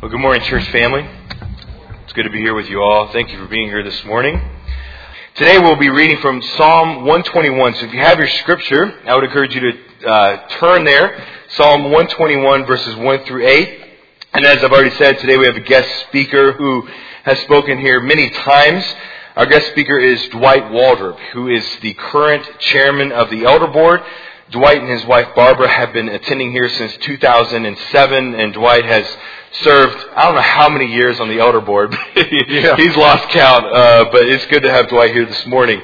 Well, good morning, church family. It's good to be here with you all. Thank you for being here this morning. Today we'll be reading from Psalm 121. So if you have your scripture, I would encourage you to uh, turn there. Psalm 121 verses 1 through 8. And as I've already said, today we have a guest speaker who has spoken here many times. Our guest speaker is Dwight Waldrop, who is the current chairman of the Elder Board. Dwight and his wife Barbara have been attending here since 2007, and Dwight has served I don't know how many years on the elder board. yeah. He's lost count, uh, but it's good to have Dwight here this morning.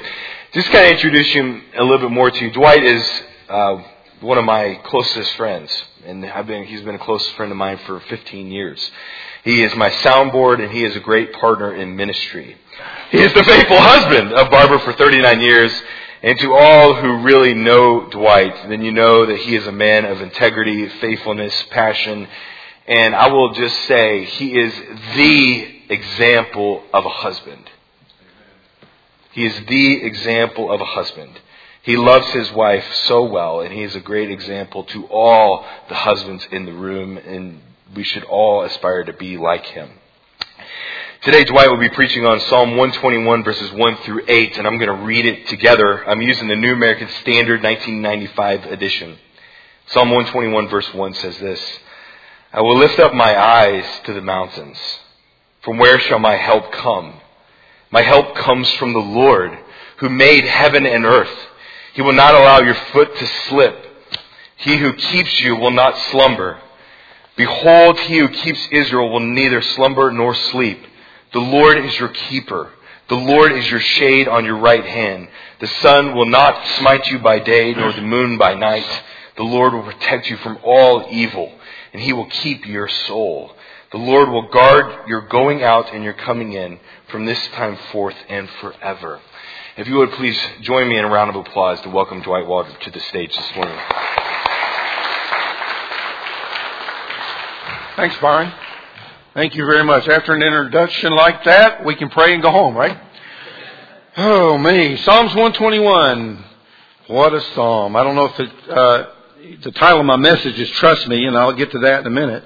Just kind of introduce him a little bit more to you. Dwight is uh, one of my closest friends, and I've been he's been a close friend of mine for 15 years. He is my soundboard, and he is a great partner in ministry. He is the faithful husband of Barbara for 39 years. And to all who really know Dwight, then you know that he is a man of integrity, faithfulness, passion, and I will just say, he is the example of a husband. He is the example of a husband. He loves his wife so well, and he is a great example to all the husbands in the room, and we should all aspire to be like him. Today, Dwight will be preaching on Psalm 121, verses 1 through 8, and I'm going to read it together. I'm using the New American Standard 1995 edition. Psalm 121, verse 1 says this I will lift up my eyes to the mountains. From where shall my help come? My help comes from the Lord, who made heaven and earth. He will not allow your foot to slip. He who keeps you will not slumber. Behold, he who keeps Israel will neither slumber nor sleep. The Lord is your keeper. The Lord is your shade on your right hand. The sun will not smite you by day, nor the moon by night. The Lord will protect you from all evil and he will keep your soul. The Lord will guard your going out and your coming in from this time forth and forever. If you would please join me in a round of applause to welcome Dwight Waldrop to the stage this morning. Thanks, Byron. Thank you very much. After an introduction like that, we can pray and go home, right? Oh, me. Psalms 121. What a psalm. I don't know if it, uh, the title of my message is Trust Me, and I'll get to that in a minute.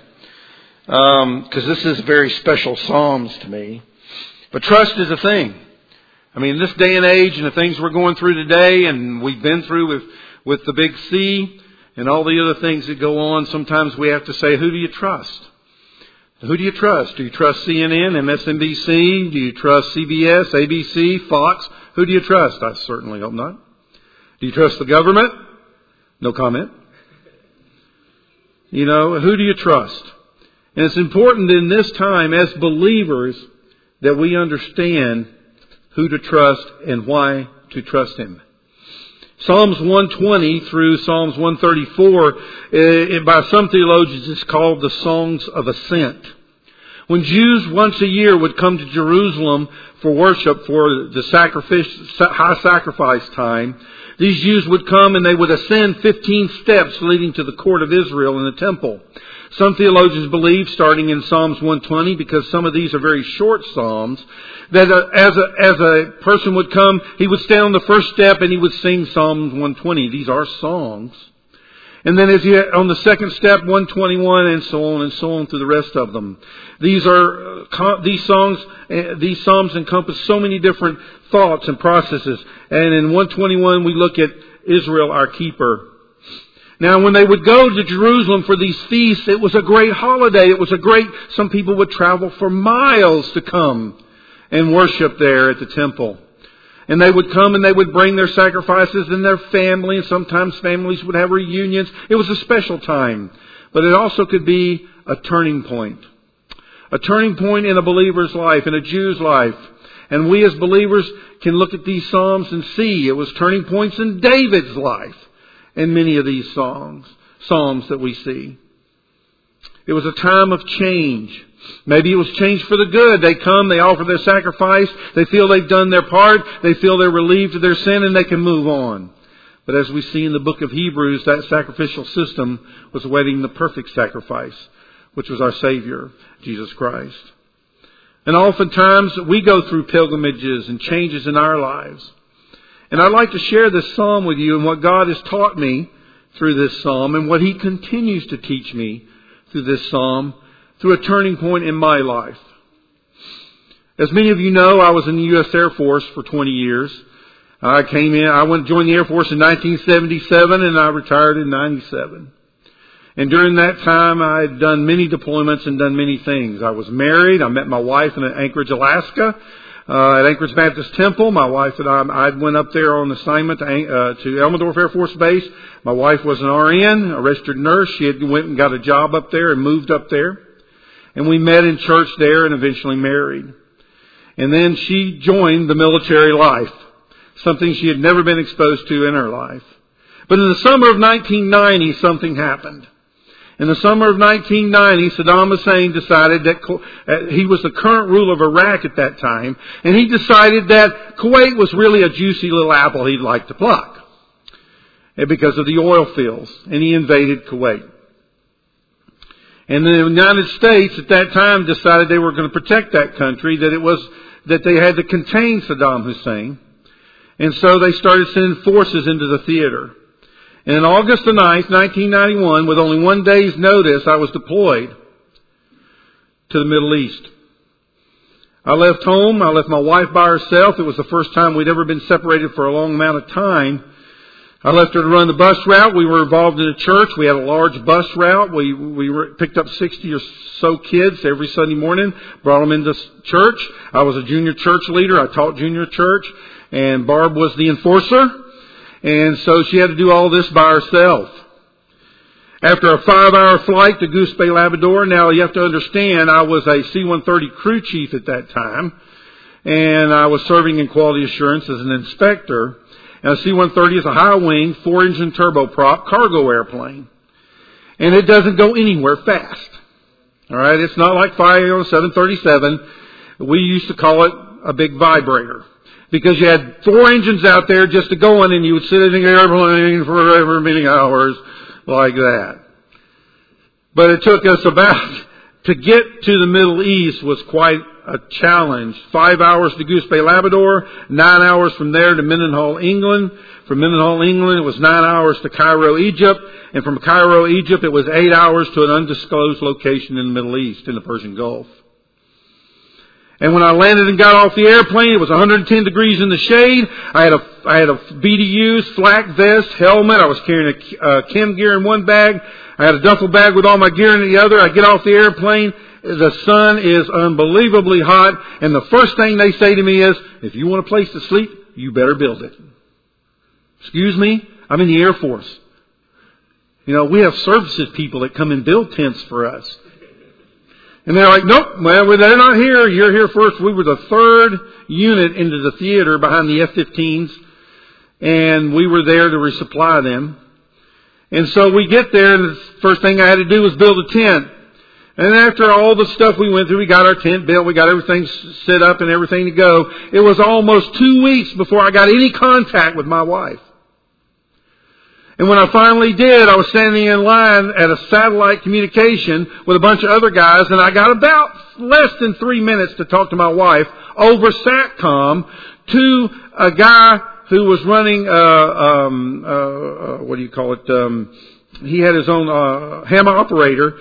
Because um, this is very special Psalms to me. But trust is a thing. I mean, this day and age and the things we're going through today and we've been through with, with the big C and all the other things that go on, sometimes we have to say, who do you trust? Who do you trust? Do you trust CNN, MSNBC? Do you trust CBS, ABC, Fox? Who do you trust? I certainly hope not. Do you trust the government? No comment. You know, who do you trust? And it's important in this time as believers that we understand who to trust and why to trust Him. Psalms 120 through Psalms 134, uh, by some theologians, is called the Songs of Ascent. When Jews once a year would come to Jerusalem for worship for the high sacrifice time, these Jews would come and they would ascend 15 steps leading to the court of Israel in the temple. Some theologians believe, starting in Psalms 120, because some of these are very short Psalms, that as, a, as a person would come, he would stand on the first step and he would sing Psalms 120. These are songs. And then as he, on the second step, 121, and so on and so on through the rest of them. These are, uh, these songs, uh, these Psalms encompass so many different thoughts and processes. And in 121 we look at Israel, our keeper. Now when they would go to Jerusalem for these feasts, it was a great holiday. It was a great, some people would travel for miles to come and worship there at the temple. And they would come and they would bring their sacrifices and their family, and sometimes families would have reunions. It was a special time. But it also could be a turning point. A turning point in a believer's life, in a Jew's life. And we as believers can look at these Psalms and see it was turning points in David's life in many of these songs, Psalms that we see. It was a time of change. Maybe it was changed for the good. They come, they offer their sacrifice, they feel they've done their part, they feel they're relieved of their sin, and they can move on. But as we see in the book of Hebrews, that sacrificial system was awaiting the perfect sacrifice, which was our Savior, Jesus Christ. And oftentimes we go through pilgrimages and changes in our lives. And I'd like to share this psalm with you and what God has taught me through this psalm and what He continues to teach me through this psalm through a turning point in my life. As many of you know, I was in the U.S. Air Force for 20 years. I came in, I went to join the Air Force in 1977 and I retired in 97. And during that time, I had done many deployments and done many things. I was married. I met my wife in Anchorage, Alaska, uh, at Anchorage Baptist Temple. My wife and I, I went up there on assignment to, uh, to Elmendorf Air Force Base. My wife was an RN, a registered nurse. She had went and got a job up there and moved up there. And we met in church there and eventually married. And then she joined the military life, something she had never been exposed to in her life. But in the summer of 1990, something happened. In the summer of 1990, Saddam Hussein decided that uh, he was the current ruler of Iraq at that time, and he decided that Kuwait was really a juicy little apple he'd like to pluck because of the oil fields, and he invaded Kuwait. And the United States at that time decided they were going to protect that country, that it was, that they had to contain Saddam Hussein. And so they started sending forces into the theater. And on August the 9th, 1991, with only one day's notice, I was deployed to the Middle East. I left home. I left my wife by herself. It was the first time we'd ever been separated for a long amount of time. I left her to run the bus route. We were involved in a church. We had a large bus route. We we picked up 60 or so kids every Sunday morning, brought them into church. I was a junior church leader. I taught junior church, and Barb was the enforcer. And so she had to do all this by herself. After a five hour flight to Goose Bay, Labrador, now you have to understand I was a C-130 crew chief at that time, and I was serving in quality assurance as an inspector. A C-130 is a high wing, four engine turboprop cargo airplane. And it doesn't go anywhere fast. Alright, it's not like a 737. We used to call it a big vibrator because you had four engines out there just to go on and you would sit in the airplane for many hours like that. But it took us about, to get to the Middle East was quite a challenge. Five hours to Goose Bay, Labrador, nine hours from there to Mildenhall, England. From Mildenhall, England, it was nine hours to Cairo, Egypt. And from Cairo, Egypt, it was eight hours to an undisclosed location in the Middle East, in the Persian Gulf. And when I landed and got off the airplane, it was 110 degrees in the shade. I had a, I had a BDUs, flak vest, helmet. I was carrying a uh, chem gear in one bag. I had a duffel bag with all my gear in the other. I get off the airplane. The sun is unbelievably hot. And the first thing they say to me is, if you want a place to sleep, you better build it. Excuse me? I'm in the Air Force. You know, we have services people that come and build tents for us. And they're like, nope, well, they're not here. You're here first. We were the third unit into the theater behind the F-15s, and we were there to resupply them. And so we get there, and the first thing I had to do was build a tent. And after all the stuff we went through, we got our tent built, we got everything set up and everything to go. It was almost two weeks before I got any contact with my wife. And when I finally did, I was standing in line at a satellite communication with a bunch of other guys, and I got about less than three minutes to talk to my wife over SATCOM to a guy who was running, uh, um, uh, uh, what do you call it? Um, he had his own uh, ham operator,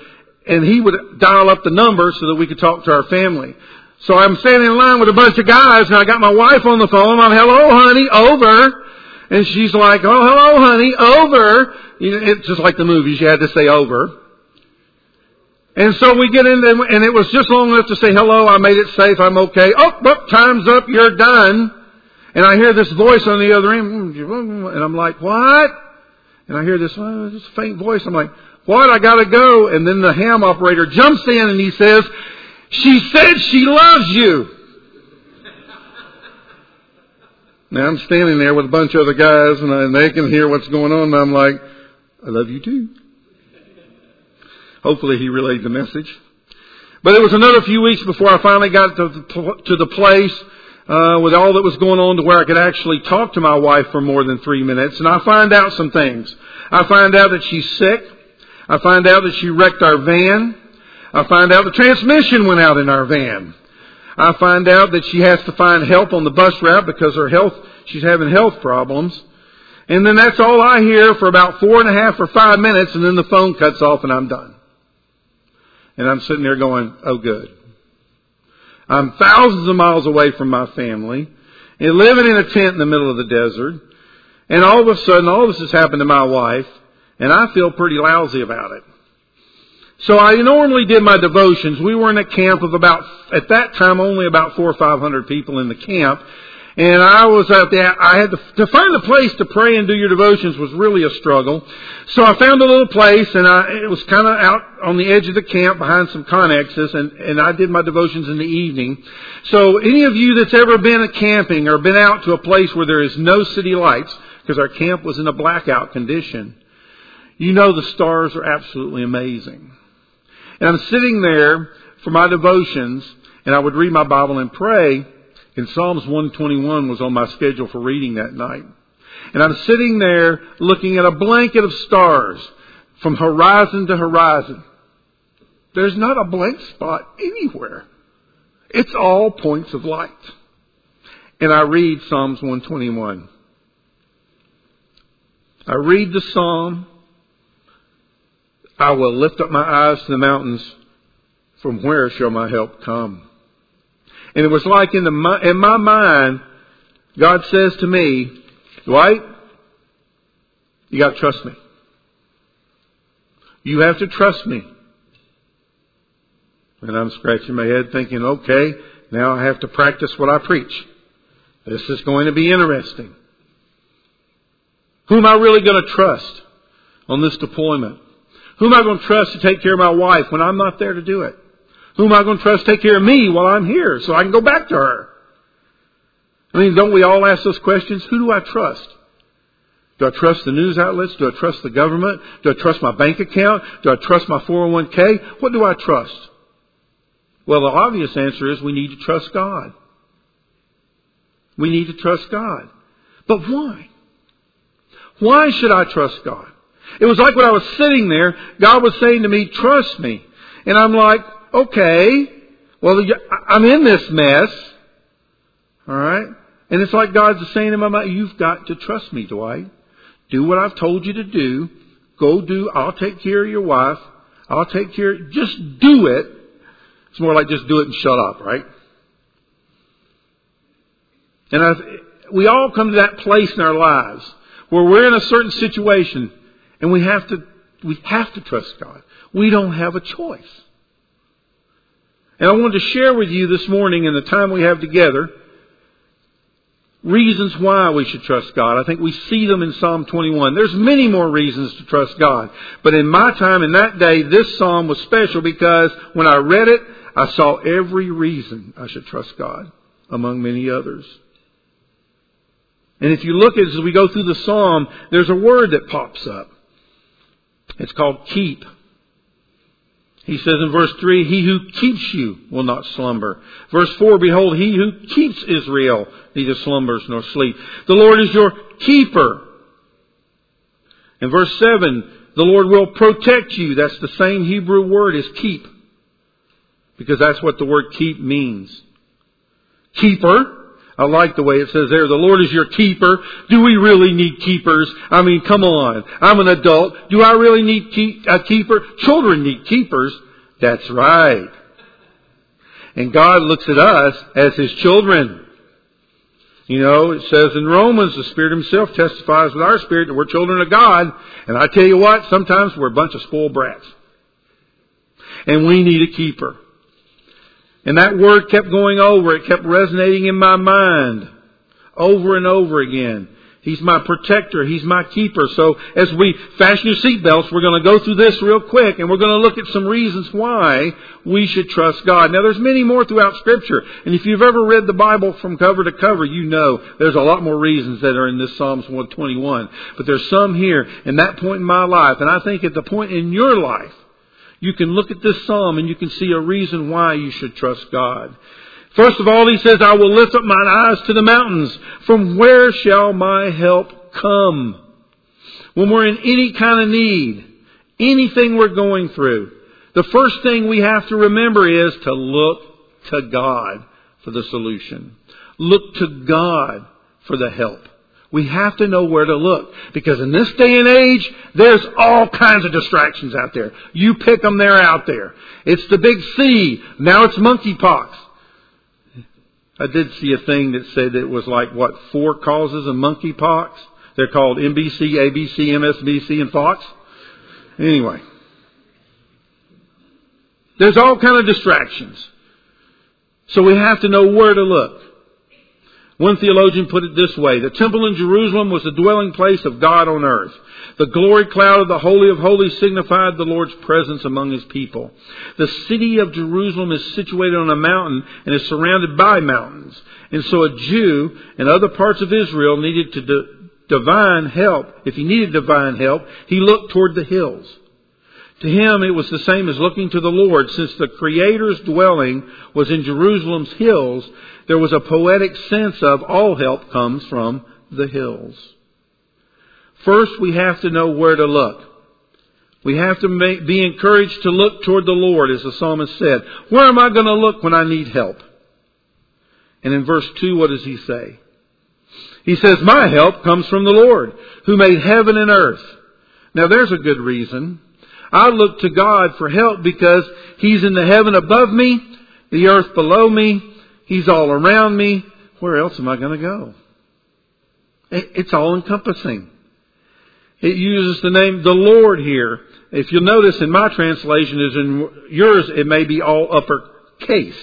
and he would dial up the number so that we could talk to our family. So I'm standing in line with a bunch of guys, and I got my wife on the phone. I'm, hello, honey, over. And she's like, oh, hello, honey, over. You know, it's just like the movies, you had to say over. And so we get in, there, and it was just long enough to say hello, I made it safe, I'm okay. Oh, oh, time's up, you're done. And I hear this voice on the other end, and I'm like, what? And I hear this, oh, this faint voice, I'm like, what, I gotta go. And then the ham operator jumps in and he says, she said she loves you. Now I'm standing there with a bunch of other guys and, I, and they can hear what's going on and I'm like, I love you too. Hopefully he relayed the message. But it was another few weeks before I finally got to, to the place uh, with all that was going on to where I could actually talk to my wife for more than three minutes. And I find out some things. I find out that she's sick. I find out that she wrecked our van. I find out the transmission went out in our van. I find out that she has to find help on the bus route because her health, she's having health problems. And then that's all I hear for about four and a half or five minutes and then the phone cuts off and I'm done. And I'm sitting there going, oh good. I'm thousands of miles away from my family and living in a tent in the middle of the desert. And all of a sudden, all this has happened to my wife and I feel pretty lousy about it. So I normally did my devotions. We were in a camp of about, at that time, only about four or five hundred people in the camp. And I was out there, I had to, to find a place to pray and do your devotions was really a struggle. So I found a little place and I, it was kind of out on the edge of the camp behind some conexes and, and I did my devotions in the evening. So any of you that's ever been camping or been out to a place where there is no city lights, because our camp was in a blackout condition, you know the stars are absolutely amazing. And I'm sitting there for my devotions and I would read my Bible and pray and Psalms 121 was on my schedule for reading that night. And I'm sitting there looking at a blanket of stars from horizon to horizon. There's not a blank spot anywhere. It's all points of light. And I read Psalms 121. I read the psalm. I will lift up my eyes to the mountains. From where shall my help come? And it was like in, the, in my mind, God says to me, Dwight, you got to trust me. You have to trust me. And I'm scratching my head thinking, okay, now I have to practice what I preach. This is going to be interesting. Who am I really going to trust on this deployment? Who am I going to trust to take care of my wife when I'm not there to do it? Who am I going to trust to take care of me while I'm here so I can go back to her? I mean, don't we all ask those questions? Who do I trust? Do I trust the news outlets? Do I trust the government? Do I trust my bank account? Do I trust my 401k? What do I trust? Well, the obvious answer is we need to trust God. We need to trust God. But why? Why should I trust God? It was like when I was sitting there, God was saying to me, trust me. And I'm like, okay, well, I'm in this mess. All right? And it's like God's saying to my mind, you've got to trust me, Dwight. Do what I've told you to do. Go do, I'll take care of your wife. I'll take care, just do it. It's more like just do it and shut up, right? And I've, we all come to that place in our lives where we're in a certain situation and we have to, we have to trust God. We don't have a choice. And I wanted to share with you this morning in the time we have together reasons why we should trust God. I think we see them in Psalm 21. There's many more reasons to trust God. But in my time in that day, this psalm was special because when I read it, I saw every reason I should trust God among many others. And if you look as we go through the psalm, there's a word that pops up. It's called keep. He says in verse 3, He who keeps you will not slumber. Verse 4, Behold, He who keeps Israel neither slumbers nor sleep. The Lord is your keeper. In verse 7, the Lord will protect you. That's the same Hebrew word as keep. Because that's what the word keep means. Keeper. I like the way it says there, the Lord is your keeper. Do we really need keepers? I mean, come on. I'm an adult. Do I really need keep, a keeper? Children need keepers. That's right. And God looks at us as His children. You know, it says in Romans, the Spirit Himself testifies with our spirit that we're children of God. And I tell you what, sometimes we're a bunch of spoiled brats. And we need a keeper. And that word kept going over. It kept resonating in my mind over and over again. He's my protector. He's my keeper. So as we fasten your seatbelts, we're going to go through this real quick and we're going to look at some reasons why we should trust God. Now there's many more throughout scripture. And if you've ever read the Bible from cover to cover, you know there's a lot more reasons that are in this Psalms 121. But there's some here in that point in my life. And I think at the point in your life you can look at this psalm and you can see a reason why you should trust God. First of all, he says, I will lift up mine eyes to the mountains. From where shall my help come? When we're in any kind of need, anything we're going through, the first thing we have to remember is to look to God for the solution. Look to God for the help. We have to know where to look. Because in this day and age, there's all kinds of distractions out there. You pick them, they're out there. It's the big C. Now it's monkeypox. I did see a thing that said it was like, what, four causes of monkeypox? They're called NBC, ABC, MSNBC, and Fox. Anyway. There's all kind of distractions. So we have to know where to look. One theologian put it this way, the temple in Jerusalem was the dwelling place of God on earth. The glory cloud of the Holy of Holies signified the Lord's presence among His people. The city of Jerusalem is situated on a mountain and is surrounded by mountains. And so a Jew in other parts of Israel needed to divine help. If he needed divine help, he looked toward the hills. To him, it was the same as looking to the Lord. Since the Creator's dwelling was in Jerusalem's hills, there was a poetic sense of all help comes from the hills. First, we have to know where to look. We have to be encouraged to look toward the Lord, as the psalmist said. Where am I going to look when I need help? And in verse 2, what does he say? He says, My help comes from the Lord, who made heaven and earth. Now there's a good reason. I look to God for help because He's in the heaven above me, the earth below me, He's all around me. Where else am I going to go? It's all encompassing. It uses the name the Lord here. If you'll notice in my translation is in yours, it may be all uppercase.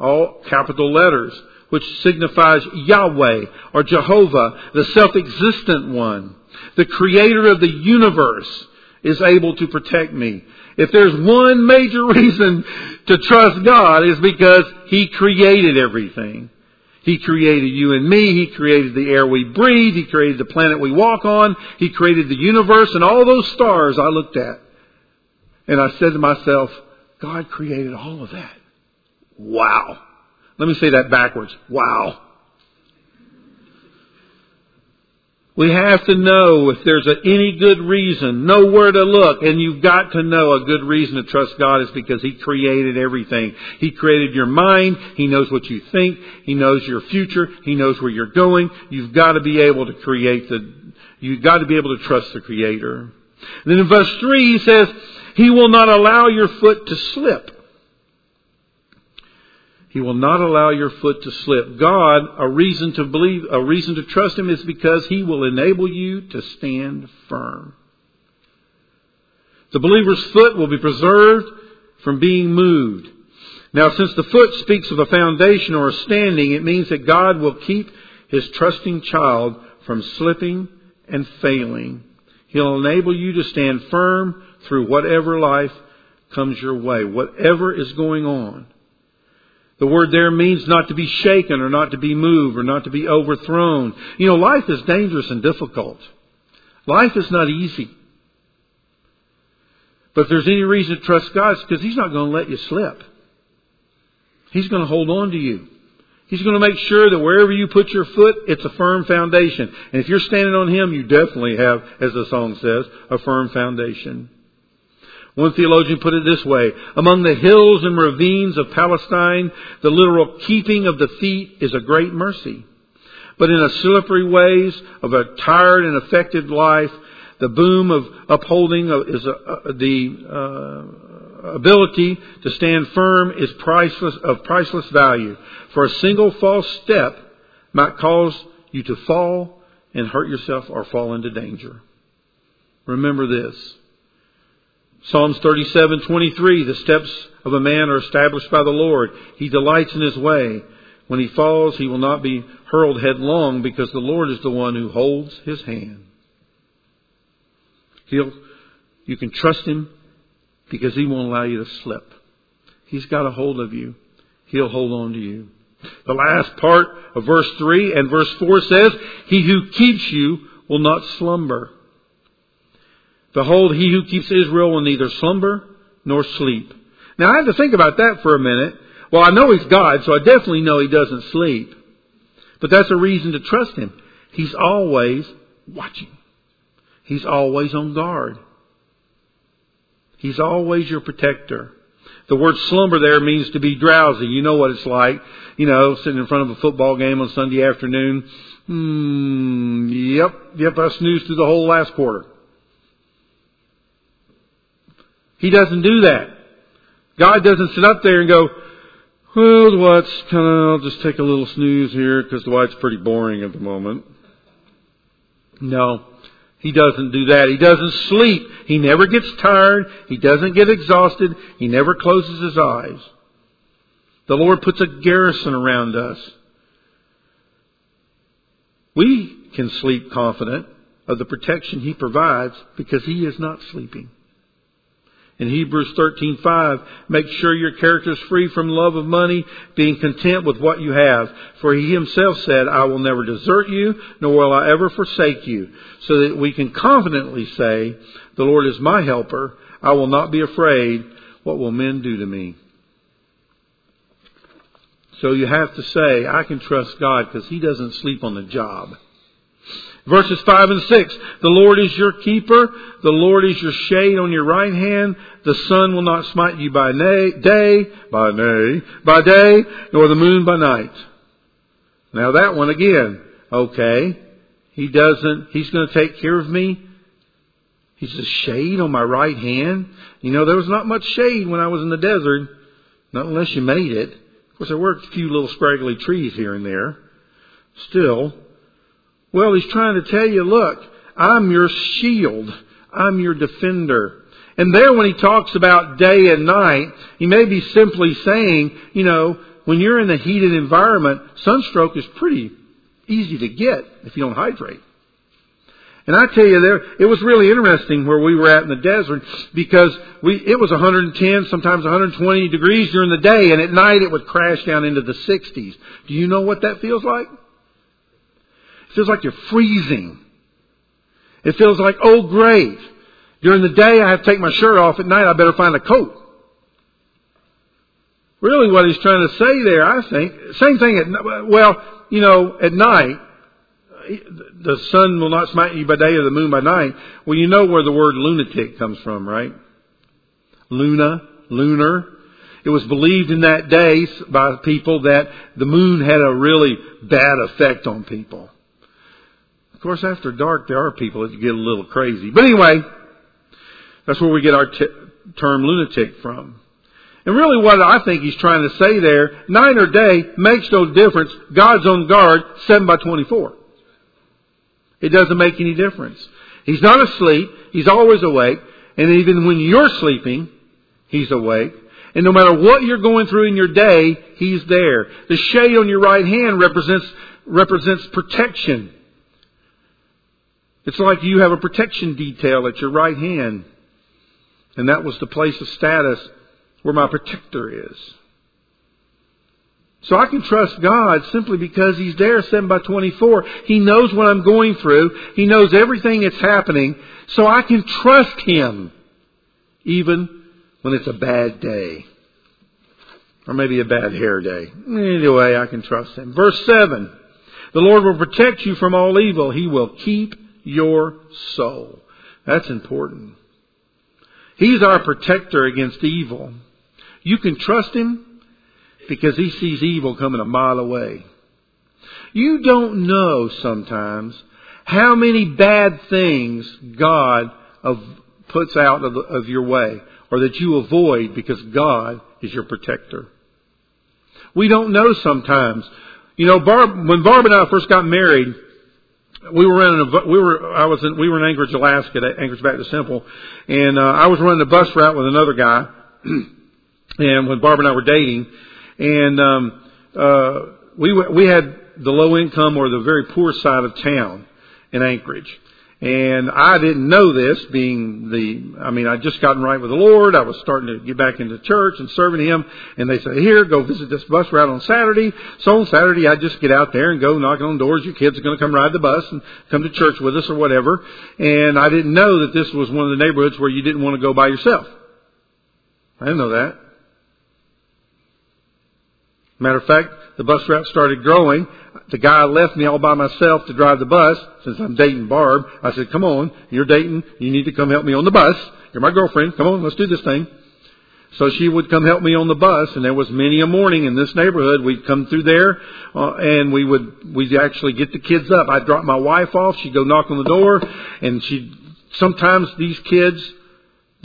All capital letters, which signifies Yahweh or Jehovah, the self-existent one, the creator of the universe is able to protect me. If there's one major reason to trust God is because He created everything. He created you and me. He created the air we breathe. He created the planet we walk on. He created the universe and all those stars I looked at. And I said to myself, God created all of that. Wow. Let me say that backwards. Wow. We have to know if there's a, any good reason, know where to look, and you've got to know a good reason to trust God is because He created everything. He created your mind, He knows what you think, He knows your future, He knows where you're going. You've got to be able to create the, you've got to be able to trust the Creator. And then in verse 3 He says, He will not allow your foot to slip. He will not allow your foot to slip. God, a reason to believe, a reason to trust Him is because He will enable you to stand firm. The believer's foot will be preserved from being moved. Now, since the foot speaks of a foundation or a standing, it means that God will keep His trusting child from slipping and failing. He'll enable you to stand firm through whatever life comes your way, whatever is going on. The word there means not to be shaken or not to be moved or not to be overthrown. You know, life is dangerous and difficult. Life is not easy. But if there's any reason to trust God, it's because He's not going to let you slip. He's going to hold on to you. He's going to make sure that wherever you put your foot, it's a firm foundation. And if you're standing on Him, you definitely have, as the song says, a firm foundation. One theologian put it this way, among the hills and ravines of Palestine, the literal keeping of the feet is a great mercy. But in a slippery ways of a tired and affected life, the boom of upholding is a, a, the uh, ability to stand firm is priceless of priceless value. For a single false step might cause you to fall and hurt yourself or fall into danger. Remember this. Psalms 37:23 The steps of a man are established by the Lord. He delights in his way. When he falls, he will not be hurled headlong because the Lord is the one who holds his hand. He'll, you can trust him because he won't allow you to slip. He's got a hold of you. He'll hold on to you. The last part of verse 3 and verse 4 says, He who keeps you will not slumber. Behold, he who keeps Israel will neither slumber nor sleep. Now I have to think about that for a minute. Well, I know he's God, so I definitely know he doesn't sleep. But that's a reason to trust him. He's always watching. He's always on guard. He's always your protector. The word slumber there means to be drowsy. You know what it's like. You know, sitting in front of a football game on Sunday afternoon. Hmm, yep, yep, I snoozed through the whole last quarter. He doesn't do that. God doesn't sit up there and go, well, the kind of, I'll just take a little snooze here because Dwight's pretty boring at the moment. No, he doesn't do that. He doesn't sleep. He never gets tired. He doesn't get exhausted. He never closes his eyes. The Lord puts a garrison around us. We can sleep confident of the protection He provides because He is not sleeping. In Hebrews 13:5, make sure your character is free from love of money, being content with what you have. For he himself said, I will never desert you, nor will I ever forsake you. So that we can confidently say, the Lord is my helper. I will not be afraid. What will men do to me? So you have to say, I can trust God because he doesn't sleep on the job. Verses 5 and 6. The Lord is your keeper. The Lord is your shade on your right hand. The sun will not smite you by day, by day, by day, nor the moon by night. Now that one again. Okay. He doesn't, he's going to take care of me. He's a shade on my right hand. You know, there was not much shade when I was in the desert. Not unless you made it. Of course, there were a few little scraggly trees here and there. Still, well, he's trying to tell you, look, I'm your shield. I'm your defender. And there when he talks about day and night, he may be simply saying, you know, when you're in a heated environment, sunstroke is pretty easy to get if you don't hydrate. And I tell you there, it was really interesting where we were at in the desert because we, it was 110, sometimes 120 degrees during the day and at night it would crash down into the 60s. Do you know what that feels like? Feels like you're freezing. It feels like, oh great. During the day I have to take my shirt off. At night I better find a coat. Really what he's trying to say there, I think, same thing at, well, you know, at night, the sun will not smite you by day or the moon by night. Well, you know where the word lunatic comes from, right? Luna, lunar. It was believed in that day by people that the moon had a really bad effect on people. Of course, after dark, there are people that get a little crazy. But anyway, that's where we get our t- term lunatic from. And really what I think he's trying to say there, night or day makes no difference. God's on guard 7 by 24. It doesn't make any difference. He's not asleep. He's always awake. And even when you're sleeping, He's awake. And no matter what you're going through in your day, He's there. The shade on your right hand represents, represents protection. It's like you have a protection detail at your right hand. And that was the place of status where my protector is. So I can trust God simply because He's there 7 by 24. He knows what I'm going through. He knows everything that's happening. So I can trust Him even when it's a bad day. Or maybe a bad hair day. Anyway, I can trust Him. Verse 7. The Lord will protect you from all evil. He will keep your soul. That's important. He's our protector against evil. You can trust Him because He sees evil coming a mile away. You don't know sometimes how many bad things God puts out of, your way or that you avoid because God is your protector. We don't know sometimes. You know, Barb, when Barb and I first got married, we were running a, we were, I was in, we were in Anchorage, Alaska, at Anchorage Baptist Temple, and, uh, I was running a bus route with another guy, and when Barbara and I were dating, and, um, uh, we, we had the low income or the very poor side of town in Anchorage. And I didn't know this being the, I mean, I'd just gotten right with the Lord. I was starting to get back into church and serving Him. And they said, here, go visit this bus route on Saturday. So on Saturday, I'd just get out there and go knocking on doors. Your kids are going to come ride the bus and come to church with us or whatever. And I didn't know that this was one of the neighborhoods where you didn't want to go by yourself. I didn't know that. Matter of fact, the bus route started growing. The guy left me all by myself to drive the bus since I'm dating Barb. I said, come on, you're dating. You need to come help me on the bus. You're my girlfriend. Come on, let's do this thing. So she would come help me on the bus, and there was many a morning in this neighborhood. We'd come through there, uh, and we would we'd actually get the kids up. I'd drop my wife off. She'd go knock on the door, and she sometimes these kids,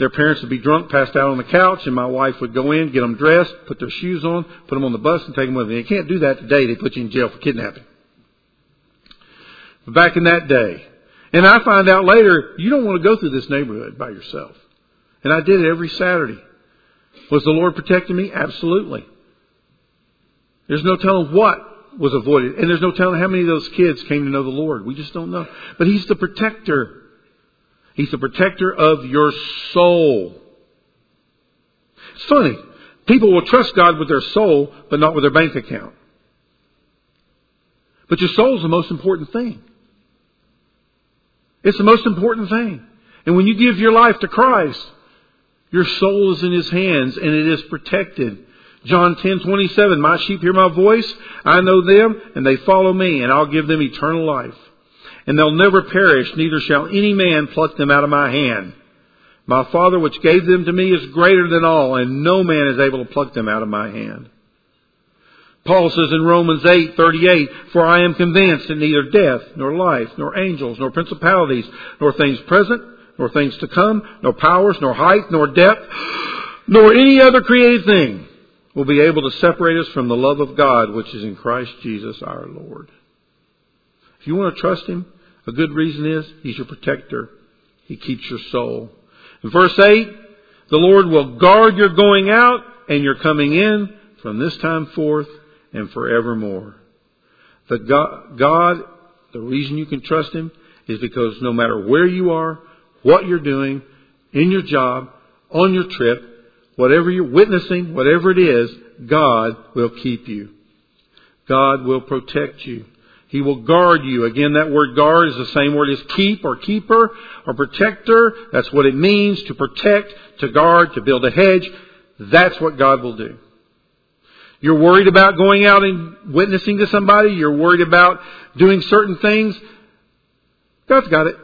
their parents would be drunk, passed out on the couch, and my wife would go in, get them dressed, put their shoes on, put them on the bus, and take them with them. You can't do that today. They put you in jail for kidnapping. But back in that day, and I find out later, you don't want to go through this neighborhood by yourself. And I did it every Saturday. Was the Lord protecting me? Absolutely. There's no telling what was avoided. And there's no telling how many of those kids came to know the Lord. We just don't know. But He's the protector. He's the protector of your soul. It's funny. People will trust God with their soul, but not with their bank account. But your soul is the most important thing. It's the most important thing. And when you give your life to Christ, your soul is in His hands and it is protected. John 10:27 My sheep hear my voice, I know them and they follow me and I'll give them eternal life. And they'll never perish, neither shall any man pluck them out of my hand. My Father which gave them to me is greater than all and no man is able to pluck them out of my hand. Paul says in Romans 8:38, "For I am convinced that neither death, nor life, nor angels, nor principalities, nor things present, nor things to come, nor powers, nor height, nor depth, nor any other created thing will be able to separate us from the love of God which is in Christ Jesus our Lord." If you want to trust him, a good reason is he's your protector. He keeps your soul. In verse 8, the Lord will guard your going out and your coming in from this time forth and forevermore. The God, God, the reason you can trust Him is because no matter where you are, what you're doing, in your job, on your trip, whatever you're witnessing, whatever it is, God will keep you. God will protect you. He will guard you. Again, that word guard is the same word as keep or keeper or protector. That's what it means to protect, to guard, to build a hedge. That's what God will do. You're worried about going out and witnessing to somebody. You're worried about doing certain things. God's got it.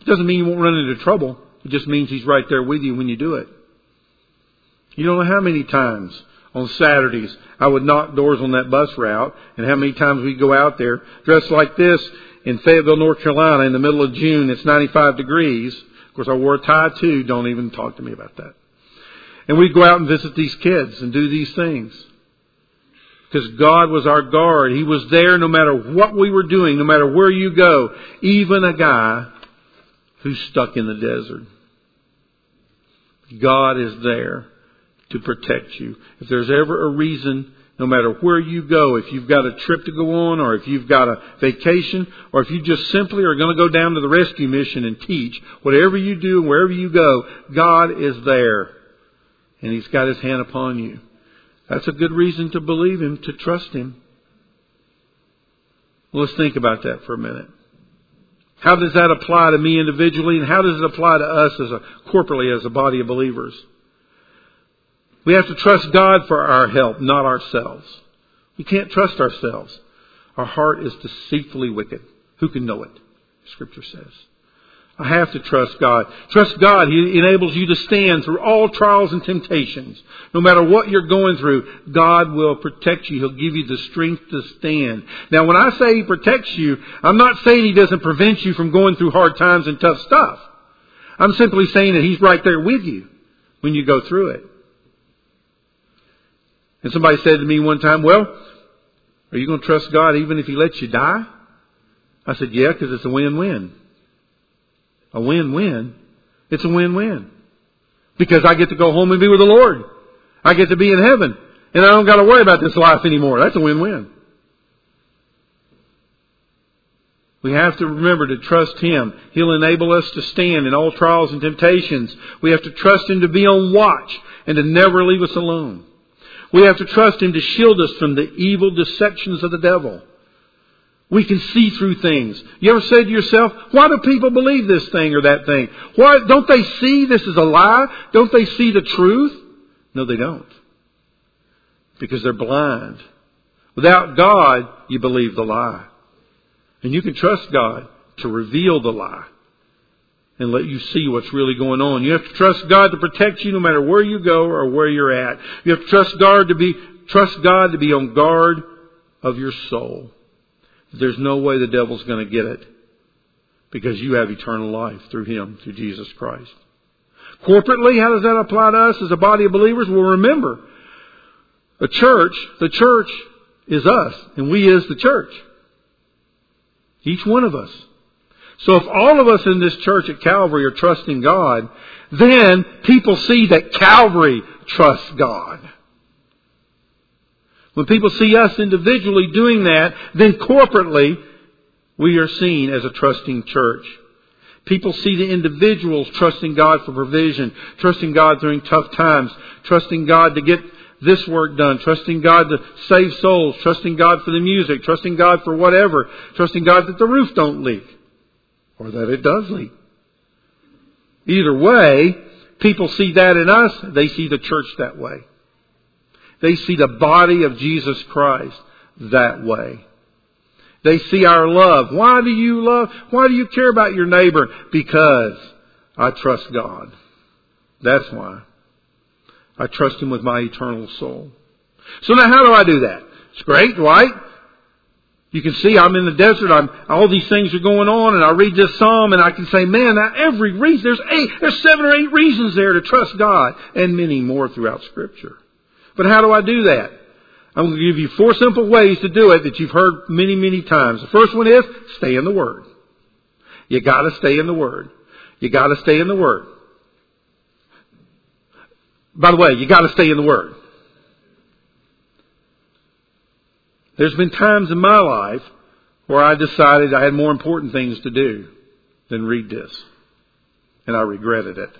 It doesn't mean you won't run into trouble. It just means He's right there with you when you do it. You don't know how many times on Saturdays I would knock doors on that bus route and how many times we'd go out there dressed like this in Fayetteville, North Carolina in the middle of June. It's 95 degrees. Of course, I wore a tie too. Don't even talk to me about that. And we'd go out and visit these kids and do these things because God was our guard. He was there no matter what we were doing, no matter where you go. Even a guy who's stuck in the desert. God is there to protect you. If there's ever a reason, no matter where you go, if you've got a trip to go on, or if you've got a vacation, or if you just simply are going to go down to the rescue mission and teach, whatever you do and wherever you go, God is there. And He's got His hand upon you. That's a good reason to believe Him, to trust Him. Let's think about that for a minute. How does that apply to me individually, and how does it apply to us as a corporately as a body of believers? We have to trust God for our help, not ourselves. We can't trust ourselves. Our heart is deceitfully wicked. Who can know it? Scripture says. I have to trust God. Trust God. He enables you to stand through all trials and temptations. No matter what you're going through, God will protect you. He'll give you the strength to stand. Now, when I say He protects you, I'm not saying He doesn't prevent you from going through hard times and tough stuff. I'm simply saying that He's right there with you when you go through it. And somebody said to me one time, well, are you going to trust God even if He lets you die? I said, yeah, because it's a win-win a win-win. It's a win-win. Because I get to go home and be with the Lord. I get to be in heaven. And I don't got to worry about this life anymore. That's a win-win. We have to remember to trust Him. He'll enable us to stand in all trials and temptations. We have to trust Him to be on watch and to never leave us alone. We have to trust Him to shield us from the evil deceptions of the devil. We can see through things. You ever say to yourself, why do people believe this thing or that thing? Why don't they see this is a lie? Don't they see the truth? No, they don't. Because they're blind. Without God, you believe the lie. And you can trust God to reveal the lie. And let you see what's really going on. You have to trust God to protect you no matter where you go or where you're at. You have to trust God to be, trust God to be on guard of your soul. There's no way the devil's going to get it because you have eternal life through Him, through Jesus Christ. Corporately, how does that apply to us as a body of believers? Well, remember, a church, the church is us, and we is the church. Each one of us. So if all of us in this church at Calvary are trusting God, then people see that Calvary trusts God. When people see us individually doing that, then corporately, we are seen as a trusting church. People see the individuals trusting God for provision, trusting God during tough times, trusting God to get this work done, trusting God to save souls, trusting God for the music, trusting God for whatever, trusting God that the roof don't leak or that it does leak. Either way, people see that in us, they see the church that way. They see the body of Jesus Christ that way. They see our love. Why do you love? Why do you care about your neighbor? Because I trust God. That's why. I trust Him with my eternal soul. So now how do I do that? It's great, right? You can see I'm in the desert. I'm, all these things are going on, and I read this psalm, and I can say, man, every reason, there's eight, there's seven or eight reasons there to trust God, and many more throughout Scripture. But how do I do that? I'm going to give you four simple ways to do it that you've heard many, many times. The first one is stay in the Word. You gotta stay in the Word. You gotta stay in the Word. By the way, you gotta stay in the Word. There's been times in my life where I decided I had more important things to do than read this. And I regretted it.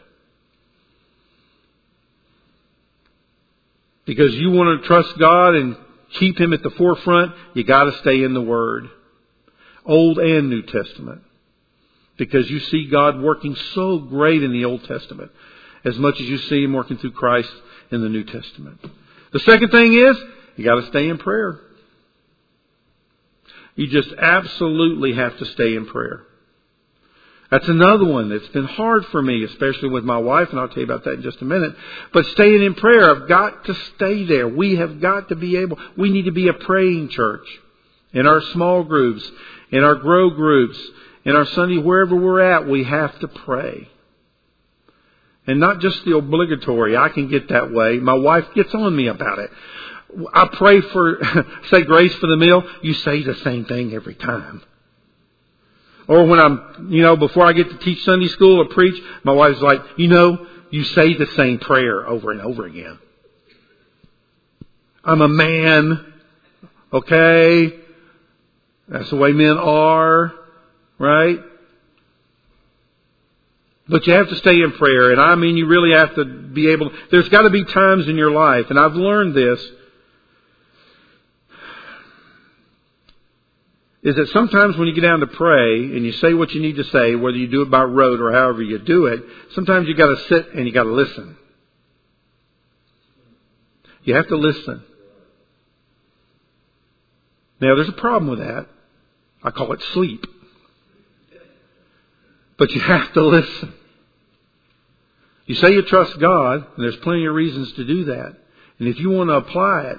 Because you want to trust God and keep Him at the forefront, you gotta stay in the Word. Old and New Testament. Because you see God working so great in the Old Testament as much as you see Him working through Christ in the New Testament. The second thing is, you gotta stay in prayer. You just absolutely have to stay in prayer. That's another one that's been hard for me, especially with my wife, and I'll tell you about that in just a minute. But staying in prayer, I've got to stay there. We have got to be able, we need to be a praying church. In our small groups, in our grow groups, in our Sunday, wherever we're at, we have to pray. And not just the obligatory. I can get that way. My wife gets on me about it. I pray for, say grace for the meal, you say the same thing every time. Or when I'm, you know, before I get to teach Sunday school or preach, my wife's like, you know, you say the same prayer over and over again. I'm a man, okay? That's the way men are, right? But you have to stay in prayer, and I mean, you really have to be able, to, there's got to be times in your life, and I've learned this, is that sometimes when you get down to pray and you say what you need to say, whether you do it by rote or however you do it, sometimes you got to sit and you got to listen. You have to listen. Now, there's a problem with that. I call it sleep. But you have to listen. You say you trust God, and there's plenty of reasons to do that. And if you want to apply it,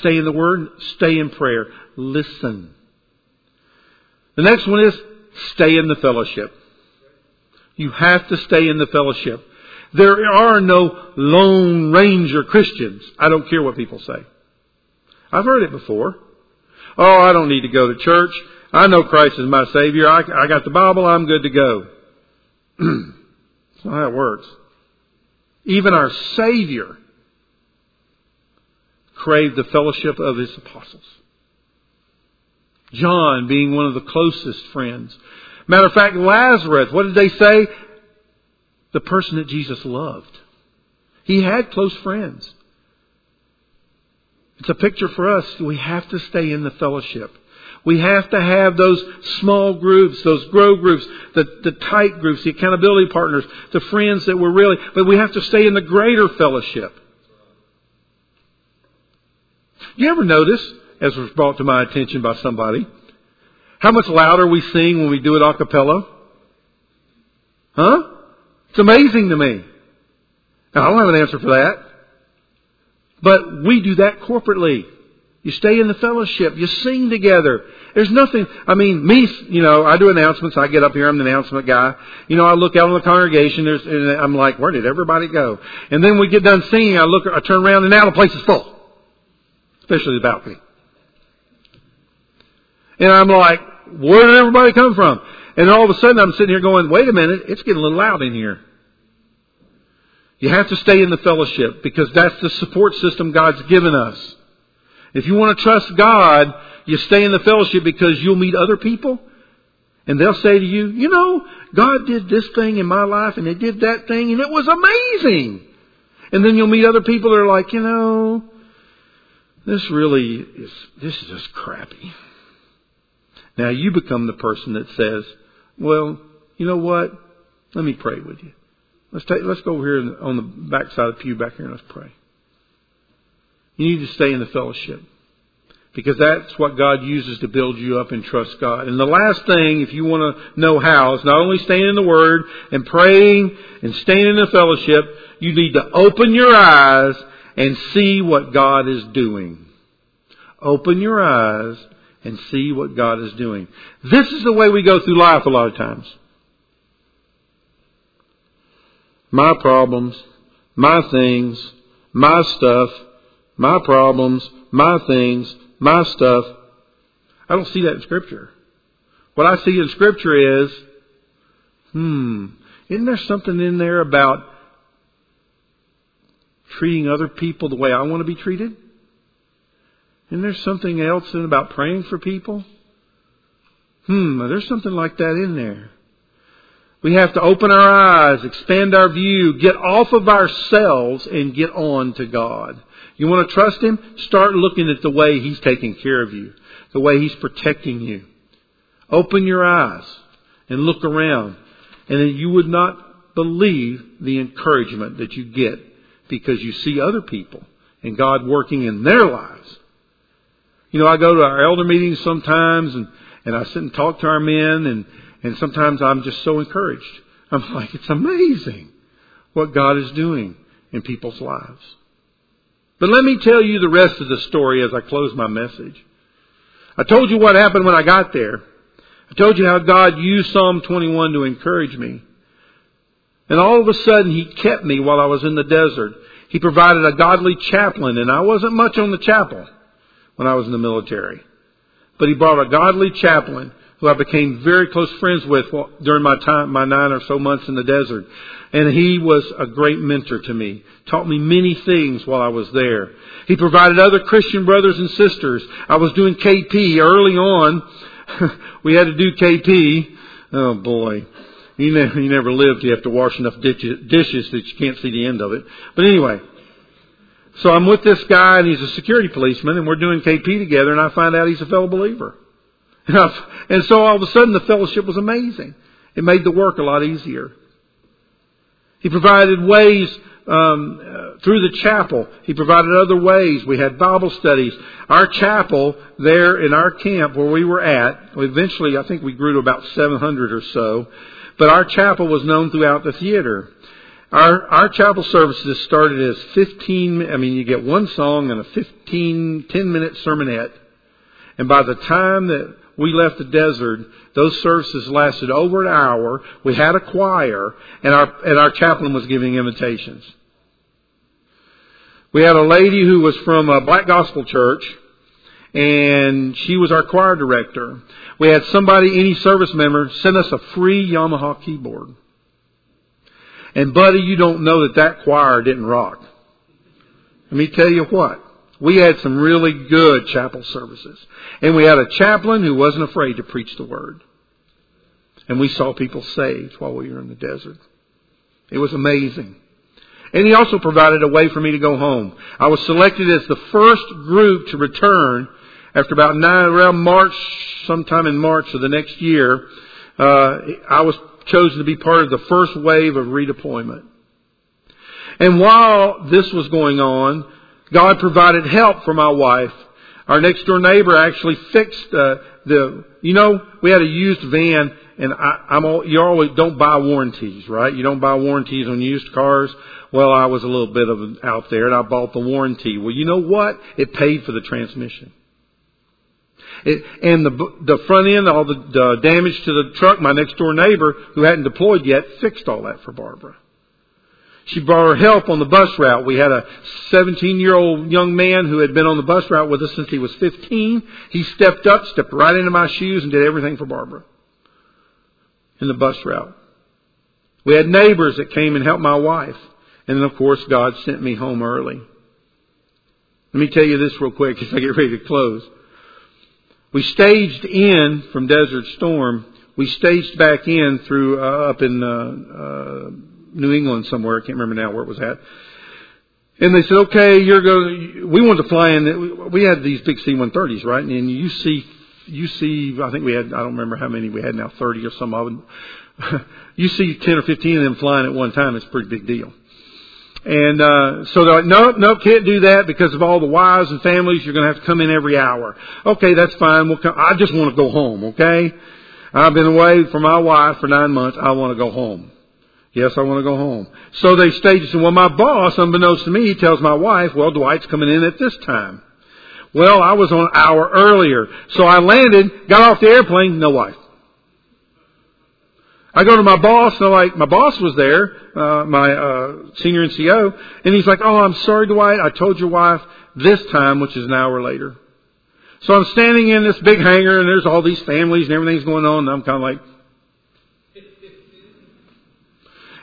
stay in the Word, stay in prayer, listen. The next one is stay in the fellowship. You have to stay in the fellowship. There are no lone ranger Christians. I don't care what people say. I've heard it before. Oh, I don't need to go to church. I know Christ is my Savior. I, I got the Bible. I'm good to go. That's not how it works. Even our Savior craved the fellowship of His apostles. John being one of the closest friends. Matter of fact, Lazarus, what did they say? The person that Jesus loved. He had close friends. It's a picture for us. We have to stay in the fellowship. We have to have those small groups, those grow groups, the, the tight groups, the accountability partners, the friends that we're really, but we have to stay in the greater fellowship. You ever notice as was brought to my attention by somebody. How much louder we sing when we do it a cappella? Huh? It's amazing to me. Now, I don't have an answer for that. But we do that corporately. You stay in the fellowship. You sing together. There's nothing, I mean, me, you know, I do announcements. I get up here. I'm the announcement guy. You know, I look out on the congregation. There's, and I'm like, where did everybody go? And then we get done singing. I look, I turn around and now the place is full. Especially the balcony. And I'm like, where did everybody come from? And all of a sudden I'm sitting here going, wait a minute, it's getting a little loud in here. You have to stay in the fellowship because that's the support system God's given us. If you want to trust God, you stay in the fellowship because you'll meet other people and they'll say to you, you know, God did this thing in my life and He did that thing and it was amazing. And then you'll meet other people that are like, you know, this really is, this is just crappy. Now you become the person that says, well, you know what? Let me pray with you. Let's take, let's go over here on the back side of the pew back here and let's pray. You need to stay in the fellowship. Because that's what God uses to build you up and trust God. And the last thing, if you want to know how, is not only staying in the Word and praying and staying in the fellowship, you need to open your eyes and see what God is doing. Open your eyes and see what God is doing. This is the way we go through life a lot of times. My problems, my things, my stuff, my problems, my things, my stuff. I don't see that in Scripture. What I see in Scripture is, hmm, isn't there something in there about treating other people the way I want to be treated? Isn't there something else in about praying for people? Hmm, there's something like that in there. We have to open our eyes, expand our view, get off of ourselves and get on to God. You want to trust Him? Start looking at the way He's taking care of you, the way He's protecting you. Open your eyes and look around, and then you would not believe the encouragement that you get because you see other people and God working in their lives. You know, I go to our elder meetings sometimes and, and I sit and talk to our men and, and sometimes I'm just so encouraged. I'm like, it's amazing what God is doing in people's lives. But let me tell you the rest of the story as I close my message. I told you what happened when I got there. I told you how God used Psalm 21 to encourage me. And all of a sudden, He kept me while I was in the desert. He provided a godly chaplain, and I wasn't much on the chapel when I was in the military. But He brought a godly chaplain who I became very close friends with during my time, my nine or so months in the desert. And he was a great mentor to me. Taught me many things while I was there. He provided other Christian brothers and sisters. I was doing KP early on. we had to do KP. Oh boy. You never, you never lived. You have to wash enough dishes that you can't see the end of it. But anyway. So I'm with this guy and he's a security policeman and we're doing KP together and I find out he's a fellow believer. And so all of a sudden the fellowship was amazing. It made the work a lot easier. He provided ways um, uh, through the chapel. He provided other ways. We had Bible studies. Our chapel there in our camp where we were at, eventually I think we grew to about 700 or so, but our chapel was known throughout the theater. Our, our chapel services started as 15, I mean, you get one song and a 15, 10 minute sermonette. And by the time that we left the desert, those services lasted over an hour. We had a choir, and our, and our chaplain was giving invitations. We had a lady who was from a black gospel church, and she was our choir director. We had somebody, any service member, send us a free Yamaha keyboard. And buddy, you don't know that that choir didn't rock. Let me tell you what. We had some really good chapel services. And we had a chaplain who wasn't afraid to preach the word. And we saw people saved while we were in the desert. It was amazing. And he also provided a way for me to go home. I was selected as the first group to return after about nine, around March, sometime in March of the next year. Uh, I was chosen to be part of the first wave of redeployment. And while this was going on, God provided help for my wife. Our next door neighbor actually fixed uh, the, you know, we had a used van and I, I'm all, you always don't buy warranties, right? You don't buy warranties on used cars. Well, I was a little bit of out there, and I bought the warranty. Well, you know what? It paid for the transmission. And the the front end, all the, the damage to the truck, my next door neighbor who hadn't deployed yet fixed all that for Barbara. She brought her help on the bus route. We had a 17 year old young man who had been on the bus route with us since he was 15. He stepped up, stepped right into my shoes and did everything for Barbara in the bus route. We had neighbors that came and helped my wife. And then of course God sent me home early. Let me tell you this real quick as I get ready to close. We staged in from Desert Storm. We staged back in through uh, up in uh, uh, New England somewhere. I can't remember now where it was at. And they said, "Okay, you're going." We wanted to fly in. We had these big C-130s, right? And you see, you see. I think we had. I don't remember how many we had now. Thirty or some of them. you see ten or fifteen of them flying at one time. It's a pretty big deal. And uh, so they're like, nope, nope, can't do that because of all the wives and families. You're going to have to come in every hour. Okay, that's fine. We'll come. I just want to go home. Okay, I've been away from my wife for nine months. I want to go home. Yes, I want to go home. So they staged and well, my boss, unbeknownst to me, tells my wife, well, Dwight's coming in at this time. Well, I was on an hour earlier. So I landed, got off the airplane, no wife. I go to my boss, and I'm like, my boss was there, uh, my uh, senior NCO, and he's like, oh, I'm sorry, Dwight, I told your wife this time, which is an hour later. So I'm standing in this big hangar, and there's all these families and everything's going on, and I'm kind of like,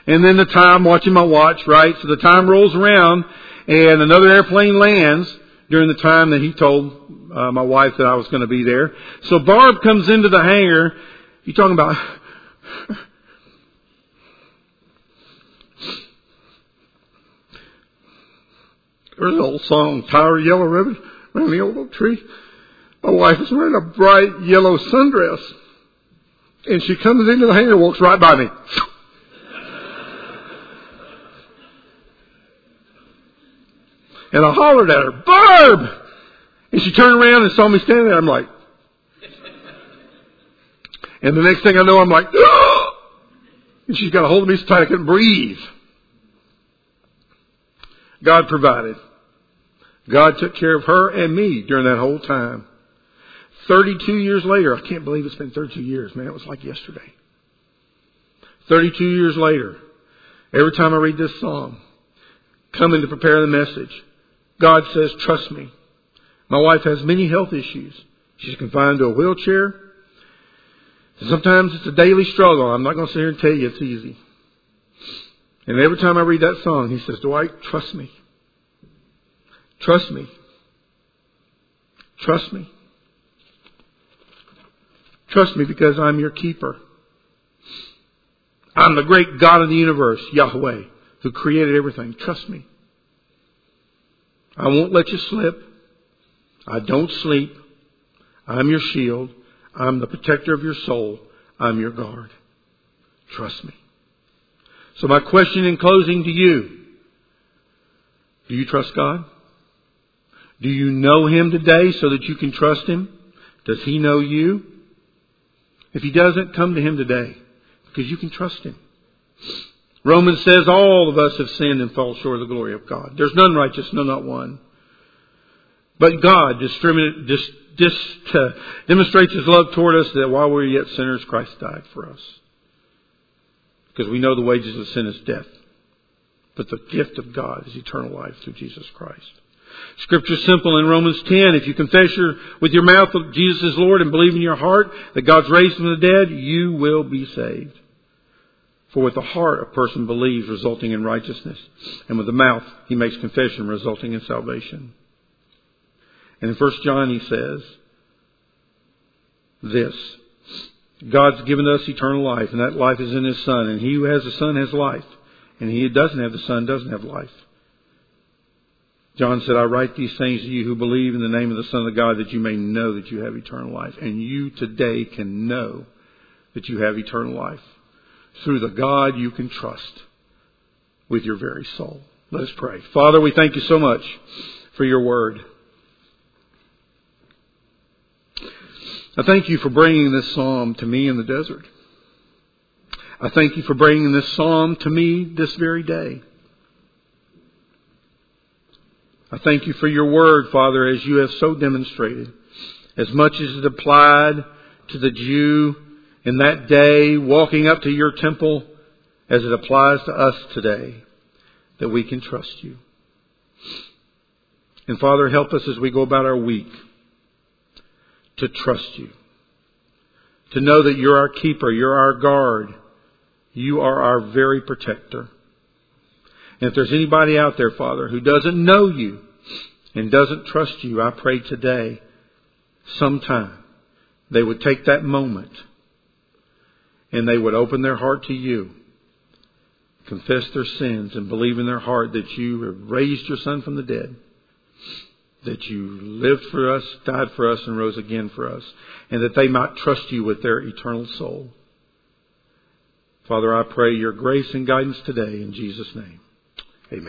and then the time, watching my watch, right? So the time rolls around, and another airplane lands during the time that he told uh, my wife that I was going to be there. So Barb comes into the hangar. You talking about There's an old song, Tie a Yellow Ribbon around the old oak tree. My wife is wearing a bright yellow sundress. And she comes into the hangar, walks right by me. And I hollered at her, Barb! And she turned around and saw me standing there. I'm like, and the next thing I know, I'm like, oh! and she's got a hold of me so tight I couldn't breathe. God provided. God took care of her and me during that whole time. 32 years later, I can't believe it's been 32 years, man. It was like yesterday. 32 years later, every time I read this psalm, coming to prepare the message, God says, trust me. My wife has many health issues. She's confined to a wheelchair. Sometimes it's a daily struggle. I'm not going to sit here and tell you it's easy. And every time I read that song, he says, Dwight, trust me. Trust me. Trust me. Trust me because I'm your keeper. I'm the great God of the universe, Yahweh, who created everything. Trust me. I won't let you slip. I don't sleep. I'm your shield. I'm the protector of your soul. I'm your guard. Trust me. So my question in closing to you, do you trust God? Do you know Him today so that you can trust Him? Does He know you? If He doesn't, come to Him today because you can trust Him. Romans says all of us have sinned and fall short of the glory of God. There's none righteous, no, not one. But God uh, demonstrates His love toward us that while we were yet sinners, Christ died for us. Because we know the wages of sin is death. But the gift of God is eternal life through Jesus Christ. Scripture is simple in Romans 10. If you confess your, with your mouth that Jesus is Lord and believe in your heart that God's raised from the dead, you will be saved. For with the heart a person believes, resulting in righteousness, and with the mouth he makes confession, resulting in salvation. And in 1 John he says this God's given us eternal life, and that life is in His Son. And he who has the Son has life. And he who doesn't have the Son doesn't have life. John said, I write these things to you who believe in the name of the Son of God that you may know that you have eternal life. And you today can know that you have eternal life through the God you can trust with your very soul. Let us pray. Father, we thank you so much for your word. I thank you for bringing this psalm to me in the desert. I thank you for bringing this psalm to me this very day. I thank you for your word, Father, as you have so demonstrated. As much as it applied to the Jew in that day walking up to your temple as it applies to us today, that we can trust you. And Father, help us as we go about our week to trust you. To know that you're our keeper, you're our guard, you are our very protector. And if there's anybody out there, Father, who doesn't know you and doesn't trust you, I pray today, sometime, they would take that moment and they would open their heart to you, confess their sins, and believe in their heart that you have raised your Son from the dead, that you lived for us, died for us, and rose again for us, and that they might trust you with their eternal soul. Father, I pray your grace and guidance today in Jesus' name.